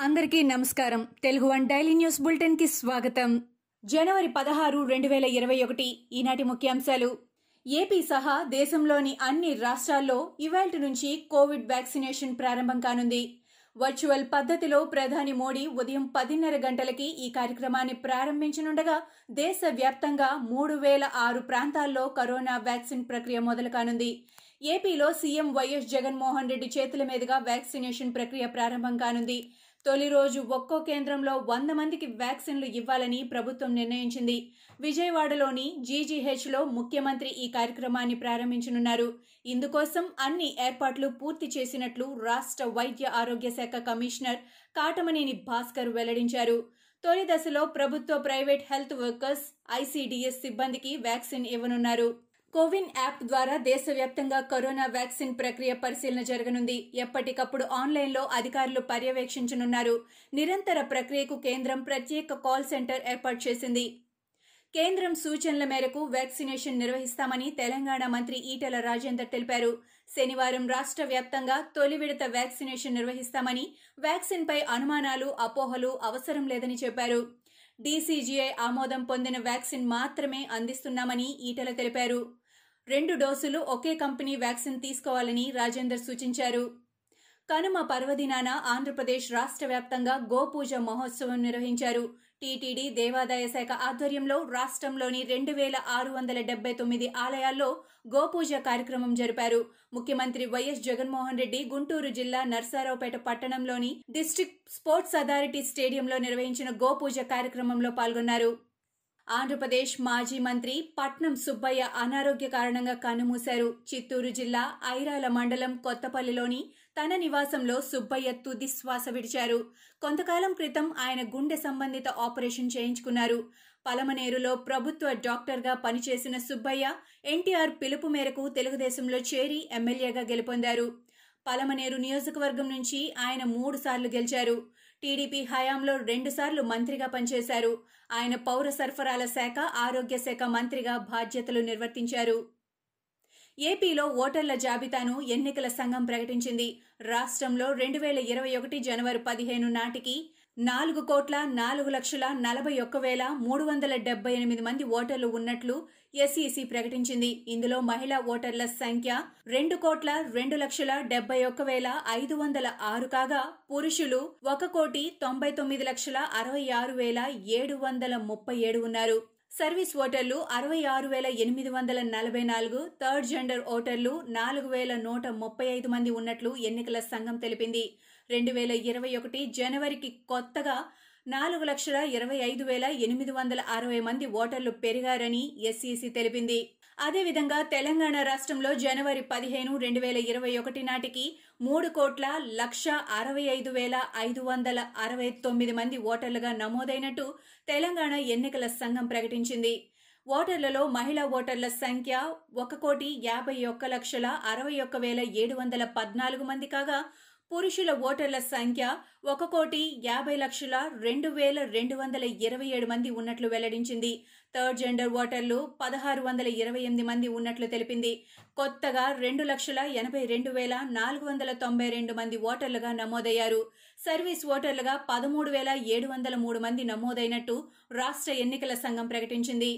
అందరికీ నమస్కారం. Telugu one daily news బులెటిన్కి స్వాగతం. జనవరి పదహారు రెండు వేల ఇరవై ఒకటి ఈనాటి ముఖ్యాంశాలు. ఏపీ సహా దేశంలోని అన్ని రాష్ట్రాల్లో ఇవాల్టి నుంచి కోవిడ్ వ్యాక్సినేషన్ ప్రారంభం కానుంది. వర్చువల్ పద్ధతిలో ప్రధాని మోడీ ఉదయం పదిన్నర గంటలకి ఈ కార్యక్రమాన్ని ప్రారంభించనుండగా దేశవ్యాప్తంగా మూడు వేల ఆరు ప్రాంతాల్లో కరోనా వ్యాక్సిన్ ప్రక్రియ మొదలు కానుంది. ఏపీలో సీఎం వైఎస్ జగన్మోహన్ రెడ్డి చేతుల మీదుగా వ్యాక్సినేషన్ ప్రక్రియ ప్రారంభం కానుంది. తొలి రోజు ఒక్కో కేంద్రంలో వంద మందికి వ్యాక్సిన్లు ఇవ్వాలని ప్రభుత్వం నిర్ణయించింది. విజయవాడలోని జీజీహెచ్లో ముఖ్యమంత్రి ఈ కార్యక్రమాన్ని ప్రారంభించనున్నారు. ఇందుకోసం అన్ని ఏర్పాట్లు పూర్తి చేసినట్లు రాష్ట్ర వైద్య ఆరోగ్య శాఖ కమిషనర్ కాటమనేని భాస్కర్ వెల్లడించారు. తొలి దశలో ప్రభుత్వ ప్రైవేట్ హెల్త్ వర్కర్స్ ఐసీడీఎస్ సిబ్బందికి వ్యాక్సిన్ ఇవ్వనున్నారు. కోవిన్ యాప్ ద్వారా దేశవ్యాప్తంగా కరోనా వ్యాక్సిన్ ప్రక్రియ పరిశీలన జరగనుంది. ఎప్పటికప్పుడు ఆన్లైన్లో అధికారులు పర్యవేక్షించనున్నారు. నిరంతర ప్రక్రియకు కేంద్రం ప్రత్యేక కాల్ సెంటర్ ఏర్పాటు చేసింది. కేంద్రం సూచనల మేరకు వ్యాక్సినేషన్ నిర్వహిస్తామని తెలంగాణ మంత్రి ఈటెల రాజేందర్ తెలిపారు. శనివారం రాష్ట్ర వ్యాప్తంగా తొలి విడత వ్యాక్సినేషన్ నిర్వహిస్తామని వ్యాక్సిన్పై అనుమానాలు అపోహలు అవసరం లేదని చెప్పారు. డీసీజీఐ ఆమోదం పొందిన వ్యాక్సిన్ మాత్రమే అందిస్తున్నామని ఈటెల తెలిపారు. రెండు డోసులు ఒకే కంపెనీ వ్యాక్సిన్ తీసుకోవాలని రాజేందర్ సూచించారు. కనుమ పర్వదినాన ఆంధ్రప్రదేశ్ రాష్ట్ర వ్యాప్తంగా గోపూజ మహోత్సవం నిర్వహించారు. టీటీడీ దేవాదాయ శాఖ ఆధ్వర్యంలో రాష్ట్రంలోని రెండు వేల ఆరు వందల డెబ్బై తొమ్మిది ఆలయాల్లో గోపూజ కార్యక్రమం జరిపారు. ముఖ్యమంత్రి వైఎస్ జగన్మోహన్ రెడ్డి గుంటూరు జిల్లా నర్సారావుపేట పట్టణంలోని డిస్టిక్ స్పోర్ట్స్ అథారిటీ స్టేడియంలో నిర్వహించిన గోపూజ కార్యక్రమంలో పాల్గొన్నారు. ఆంధ్రప్రదేశ్ మాజీ మంత్రి పట్నం సుబ్బయ్య అనారోగ్య కారణంగా కన్నుమూశారు. చిత్తూరు జిల్లా ఐరాల మండలం కొత్తపల్లిలోని తన నివాసంలో సుబ్బయ్య తుది శ్వాస విడిచారు. కొంతకాలం క్రితం ఆయన గుండె సంబంధిత ఆపరేషన్ చేయించుకున్నారు. పలమనేరులో ప్రభుత్వ డాక్టర్గా పనిచేసిన సుబ్బయ్య ఎన్టీఆర్ పిలుపు మేరకు తెలుగుదేశంలో చేరి ఎమ్మెల్యేగా గెలుపొందారు. పలమనేరు నియోజకవర్గం నుంచి ఆయన మూడు సార్లు గెలిచారు. టీడీపీ హయాంలో రెండుసార్లు మంత్రిగా పనిచేశారు. ఆయన పౌర సరఫరాల శాఖ ఆరోగ్య శాఖ మంత్రిగా బాధ్యతలు నిర్వర్తించారు. ఏపీలో ఓటర్ల జాబితాను ఎన్నికల సంఘం ప్రకటించింది. రాష్ట్రంలో రెండు వేల ఇరవై ఒకటి జనవరి పదిహేను నాటికి నాలుగు కోట్ల నాలుగు లక్షల నలభై ఒక్క వేల మూడు వందల డెబ్బై ఎనిమిది మంది ఓటర్లు ఉన్నట్లు ఎస్ఈసి ప్రకటించింది. ఇందులో మహిళా ఓటర్ల సంఖ్య రెండు కోట్ల రెండు లక్షల డెబ్బై ఒక్క వేల ఐదు వందల ఆరు కాగా పురుషులు ఒక కోటి తొంభై తొమ్మిది లక్షల అరవై ఆరు వేల ఏడు వందల ముప్పై ఏడు ఉన్నారు. సర్వీస్ ఓటర్లు అరవై ఆరు వేల ఎనిమిది వందల నలభై నాలుగు థర్డ్ జెండర్ ఓటర్లు నాలుగు వేల నూట ముప్పై ఐదు మంది ఉన్నట్లు ఎన్నికల సంఘం తెలిపింది. రెండు వేల ఇరవై ఒకటి జనవరికి కొత్తగా నాలుగు లక్షల ఇరవై ఐదు వేల ఎనిమిది వందల అరవై మంది ఓటర్లు పెరిగారని ఎస్ఈసి తెలిపింది. అదేవిధంగా తెలంగాణ రాష్ట్రంలో జనవరి పదిహేను రెండు వేల ఇరవై ఒకటి నాటికి మూడు కోట్ల లక్ష అరవై ఐదు వేల ఐదు వందల అరవై తొమ్మిది మంది ఓటర్లుగా నమోదైనట్టు తెలంగాణ ఎన్నికల సంఘం ప్రకటించింది. ఓటర్లలో మహిళా ఓటర్ల సంఖ్య ఒక కోటి యాభై ఒక్క లక్షల అరవై ఒక్క వేల ఏడు వందల పద్నాలుగు మంది కాగా పురుషుల ఓటర్ల సంఖ్య ఒక కోటి యాభై లక్షల రెండు వేల రెండు వందల ఇరవై ఏడు మంది ఉన్నట్లు వెల్లడించింది. థర్డ్ జెండర్ ఓటర్లు పదహారు వందల ఇరవై ఎనిమిది మంది ఉన్నట్లు తెలిపింది. కొత్తగా రెండు లక్షల ఎనభై రెండు వేల నాలుగు వందల తొంభై రెండు మంది ఓటర్లుగా నమోదయ్యారు. సర్వీస్ ఓటర్లుగా పదమూడు వేల ఏడు వందల మూడు మంది నమోదైనట్టు రాష్ట్ర ఎన్నికల సంఘం ప్రకటించింది.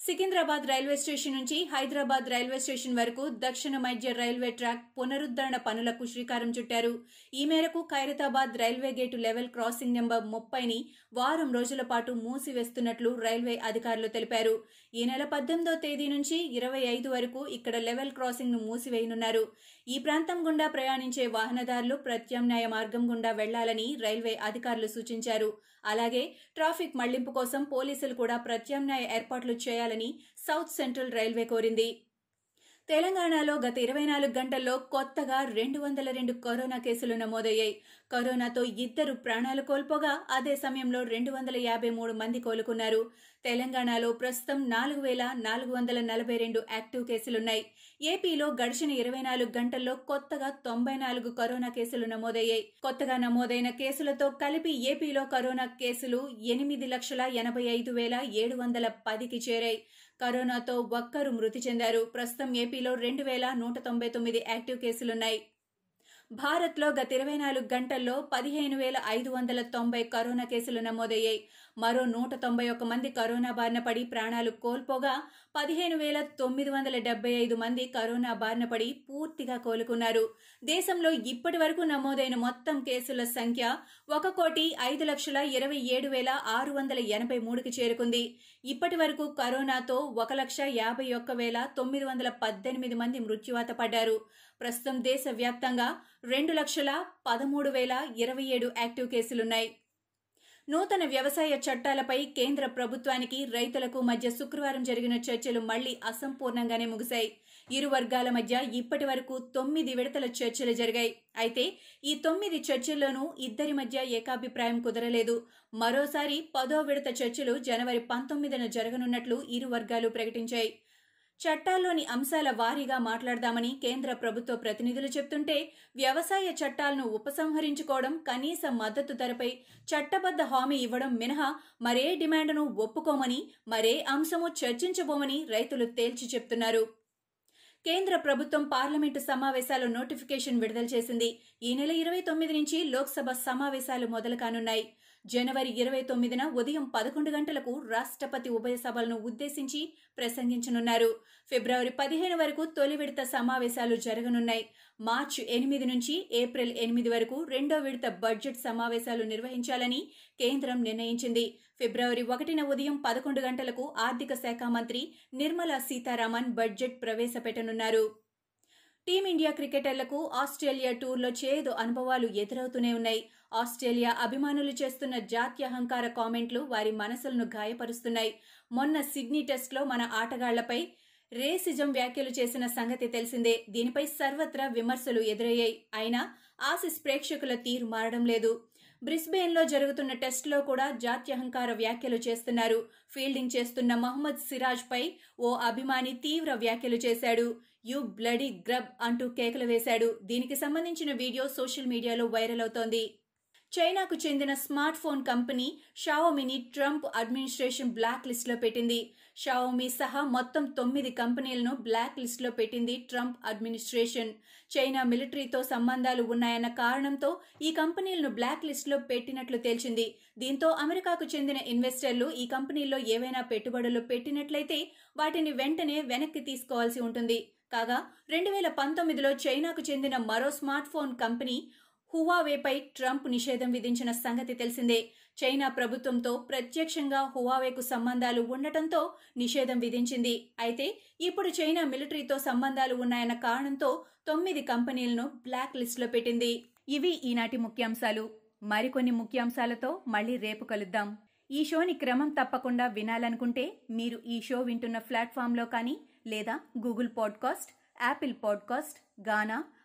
సికింద్రాబాద్ రైల్వే స్టేషన్ నుంచి హైదరాబాద్ రైల్వే స్టేషన్ వరకు దక్షిణ మధ్య రైల్వే ట్రాక్ పునరుద్దరణ పనులకు శ్రీకారం చుట్టారు. ఈ మేరకు Khairatabad railway gate level crossing number ముప్పైని వారం రోజుల పాటు మూసివేస్తున్నట్లు రైల్వే అధికారులు తెలిపారు. ఈ నెల పద్దెనిమిదో తేదీ నుంచి ఇరవై ఐదు వరకు ఇక్కడ లెవెల్ క్రాసింగ్ను మూసివేయనున్నారు. ఈ ప్రాంతం గుండా ప్రయాణించే వాహనదారులు ప్రత్యామ్నాయ మార్గం గుండా వెళ్ళాలని రైల్వే అధికారులు సూచించారు. అలాగే ట్రాఫిక్ మళ్ళింపు కోసం పోలీసులు కూడా ప్రత్యామ్నాయ ఏర్పాట్లు చేయాలి చేయాలని సౌత్ సెంట్రల్ రైల్వే కోరింది. తెలంగాణలో గత ఇరవై నాలుగు గంటల్లో కొత్తగా రెండు వందల రెండు కరోనా కేసులు నమోదయ్యాయి. కరోనాతో ఇద్దరు ప్రాణాలు కోల్పోగా అదే సమయంలో రెండు వందల యాభై మూడు మంది కోలుకున్నారు. తెలంగాణలో ప్రస్తుతం నాలుగు వేల నాలుగు వందల నలభై రెండు యాక్టివ్ కేసులున్నాయి. ఏపీలో గడిచిన ఇరవై నాలుగు గంటల్లో కొత్తగా తొంభై నాలుగు కరోనా కేసులు నమోదయ్యాయి. కొత్తగా నమోదైన కేసులతో కలిపి ఏపీలో కరోనా కేసులు ఎనిమిది లక్షల ఎనభై ఐదు వేల ఏడు వందల పదికి చేరాయి. కరోనాతో ఒక్కరు మృతి చెందారు. ప్రస్తుతం ఏపీలో రెండు వేల నూట తొంభై తొమ్మిది యాక్టివ్ కేసులున్నాయి. భారత్లో గత ఇరవై నాలుగు గంటల్లో పదిహేను వేల ఐదు వందల తొంభై కరోనా కేసులు నమోదయ్యాయి. మరో నూట తొంభై ఒక్క మంది కరోనా బారిన పడి ప్రాణాలు కోల్పోగా పదిహేను వేల తొమ్మిది వందల డెబ్బై ఐదు మంది కరోనా బారిన పడి పూర్తిగా కోలుకున్నారు. దేశంలో ఇప్పటి వరకు నమోదైన మొత్తం కేసుల సంఖ్య ఒక కోటి ఐదు లక్షల ఇరవై ఏడు వేల ఆరు వందల ఎనభై మూడుకి చేరుకుంది. ఇప్పటి వరకు కరోనాతో ఒక లక్ష యాభై ఒక్క వేల తొమ్మిది వందల పద్దెనిమిది మంది మృత్యువాత పడ్డారు. ప్రస్తుతం దేశవ్యాప్తంగా రెండు లక్షల పదమూడు వేల ఇరవై ఏడు యాక్టివ్ కేసులున్నాయి. నూతన వ్యవసాయ చట్టాలపై కేంద్ర ప్రభుత్వానికి రైతులకు మధ్య శుక్రవారం జరిగిన చర్చలు మళ్ళీ అసంపూర్ణంగానే ముగిశాయి. ఇరు వర్గాల మధ్య ఇప్పటి వరకు తొమ్మిది విడతల చర్చలు జరిగాయి. అయితే ఈ తొమ్మిది చర్చల్లోనూ ఇద్దరి మధ్య ఏకాభిప్రాయం కుదరలేదు. మరోసారి పదో విడత చర్చలు జనవరి పంతొమ్మిదిన జరగనున్నట్లు ఇరు వర్గాలు ప్రకటించాయి. చట్టాల్లోని అంశాల వారీగా మాట్లాడదామని కేంద్ర ప్రభుత్వ ప్రతినిధులు చెప్తుంటే వ్యవసాయ చట్టాలను ఉపసంహరించుకోవడం కనీస మద్దతు ధరపై చట్టబద్ద హామీ ఇవ్వడం మినహా మరే డిమాండ్ను ఒప్పుకోమని మరే అంశము చర్చించబోమని రైతులు తేల్చి చెప్తున్నారు. కేంద్ర ప్రభుత్వం పార్లమెంటు సమావేశాల నోటిఫికేషన్ విడుదల చేసింది. ఈ నెల ఇరవై తొమ్మిది నుంచి లోక్సభ సమావేశాలు మొదలు కానున్నాయి జనవరి ఇరవై తొమ్మిదిన ఉదయం పదకొండు గంటలకు రాష్ట్రపతి ఉభయ సభలను ఉద్దేశించి ప్రసంగించనున్నారు. ఫిబ్రవరి పదిహేను వరకు తొలి విడత సమావేశాలు జరగనున్నాయి. మార్చి ఎనిమిది నుంచి ఏప్రిల్ ఎనిమిది వరకు రెండో విడత బడ్జెట్ సమావేశాలు నిర్వహించాలని కేంద్రం నిర్ణయించింది. ఫిబ్రవరి ఒకటిన ఉదయం పదకొండు గంటలకు ఆర్థిక శాఖ మంత్రి నిర్మలా సీతారామన్ బడ్జెట్ ప్రవేశపెట్టనున్నారు. టీమిండియా క్రికెటర్లకు ఆస్ట్రేలియా టూర్లో చేదు అనుభవాలు ఎదురవుతూనే ఉన్నాయి. ఆస్ట్రేలియా అభిమానులు చేస్తున్న జాత్యహంకార కామెంట్లు వారి మనసులను గాయపరుస్తున్నాయి. మొన్న సిడ్నీ టెస్ట్లో మన ఆటగాళ్ళపై రేసిజం వ్యాఖ్యలు చేసిన సంగతి తెలిసిందే. దీనిపై సర్వత్రా విమర్శలు ఎదురయ్యాయి. అయినా ఆసిస్ ప్రేక్షకుల తీరు మారడం లేదు. బ్రిస్బెయిన్లో జరుగుతున్న టెస్టులో కూడా జాత్యహంకార వ్యాఖ్యలు చేస్తున్నారు. ఫీల్డింగ్ చేస్తున్న మహమ్మద్ సిరాజ్ పై ఓ అభిమాని తీవ్ర వ్యాఖ్యలు చేశాడు. యు బ్లడీ గ్రబ్ అంటూ కేకలు వేశాడు. దీనికి సంబంధించిన వీడియో సోషల్ మీడియాలో వైరల్ అవుతోంది. చైనాకు చెందిన స్మార్ట్ ఫోన్ కంపెనీ షావోమిని ట్రంప్ అడ్మినిస్ట్రేషన్ బ్లాక్ లిస్ట్లో పెట్టింది. షావోమి సహా మొత్తం తొమ్మిది కంపెనీలను బ్లాక్ లిస్ట్లో పెట్టింది ట్రంప్ అడ్మినిస్ట్రేషన్. చైనా మిలిటరీతో సంబంధాలు ఉన్నాయన్న కారణంతో ఈ కంపెనీలను బ్లాక్ లిస్ట్లో పెట్టినట్లు తేల్చింది. దీంతో అమెరికాకు చెందిన ఇన్వెస్టర్లు ఈ కంపెనీల్లో ఏవైనా పెట్టుబడులు పెట్టినట్లయితే వాటిని వెంటనే వెనక్కి తీసుకోవాల్సి ఉంటుంది. కాగా రెండు వేల పంతొమ్మిదిలో చైనాకు చెందిన మరో స్మార్ట్ ఫోన్ కంపెనీ హువావేపై ట్రంప్ నిషేధం విధించిన సంగతి తెలిసిందే. చైనా ప్రభుత్వంతో ప్రత్యక్షంగా హువావేకు సంబంధాలు ఉండటంతో నిషేధం విధించింది. అయితే ఇప్పుడు చైనా మిలిటరీతో సంబంధాలు ఉన్నాయన్న కారణంతో తొమ్మిది కంపెనీలను బ్లాక్ లిస్టులో పెట్టింది. ఇవి ఈనాటి ముఖ్యాంశాలు. మరికొన్ని ముఖ్యాంశాలతో మళ్ళీ రేపు కలుద్దాం. ఈ షోని క్రమం తప్పకుండా వినాలనుకుంటే మీరు ఈ షో వింటున్న ప్లాట్ఫామ్లో కానీ లేదా Google podcast Apple podcast Gaana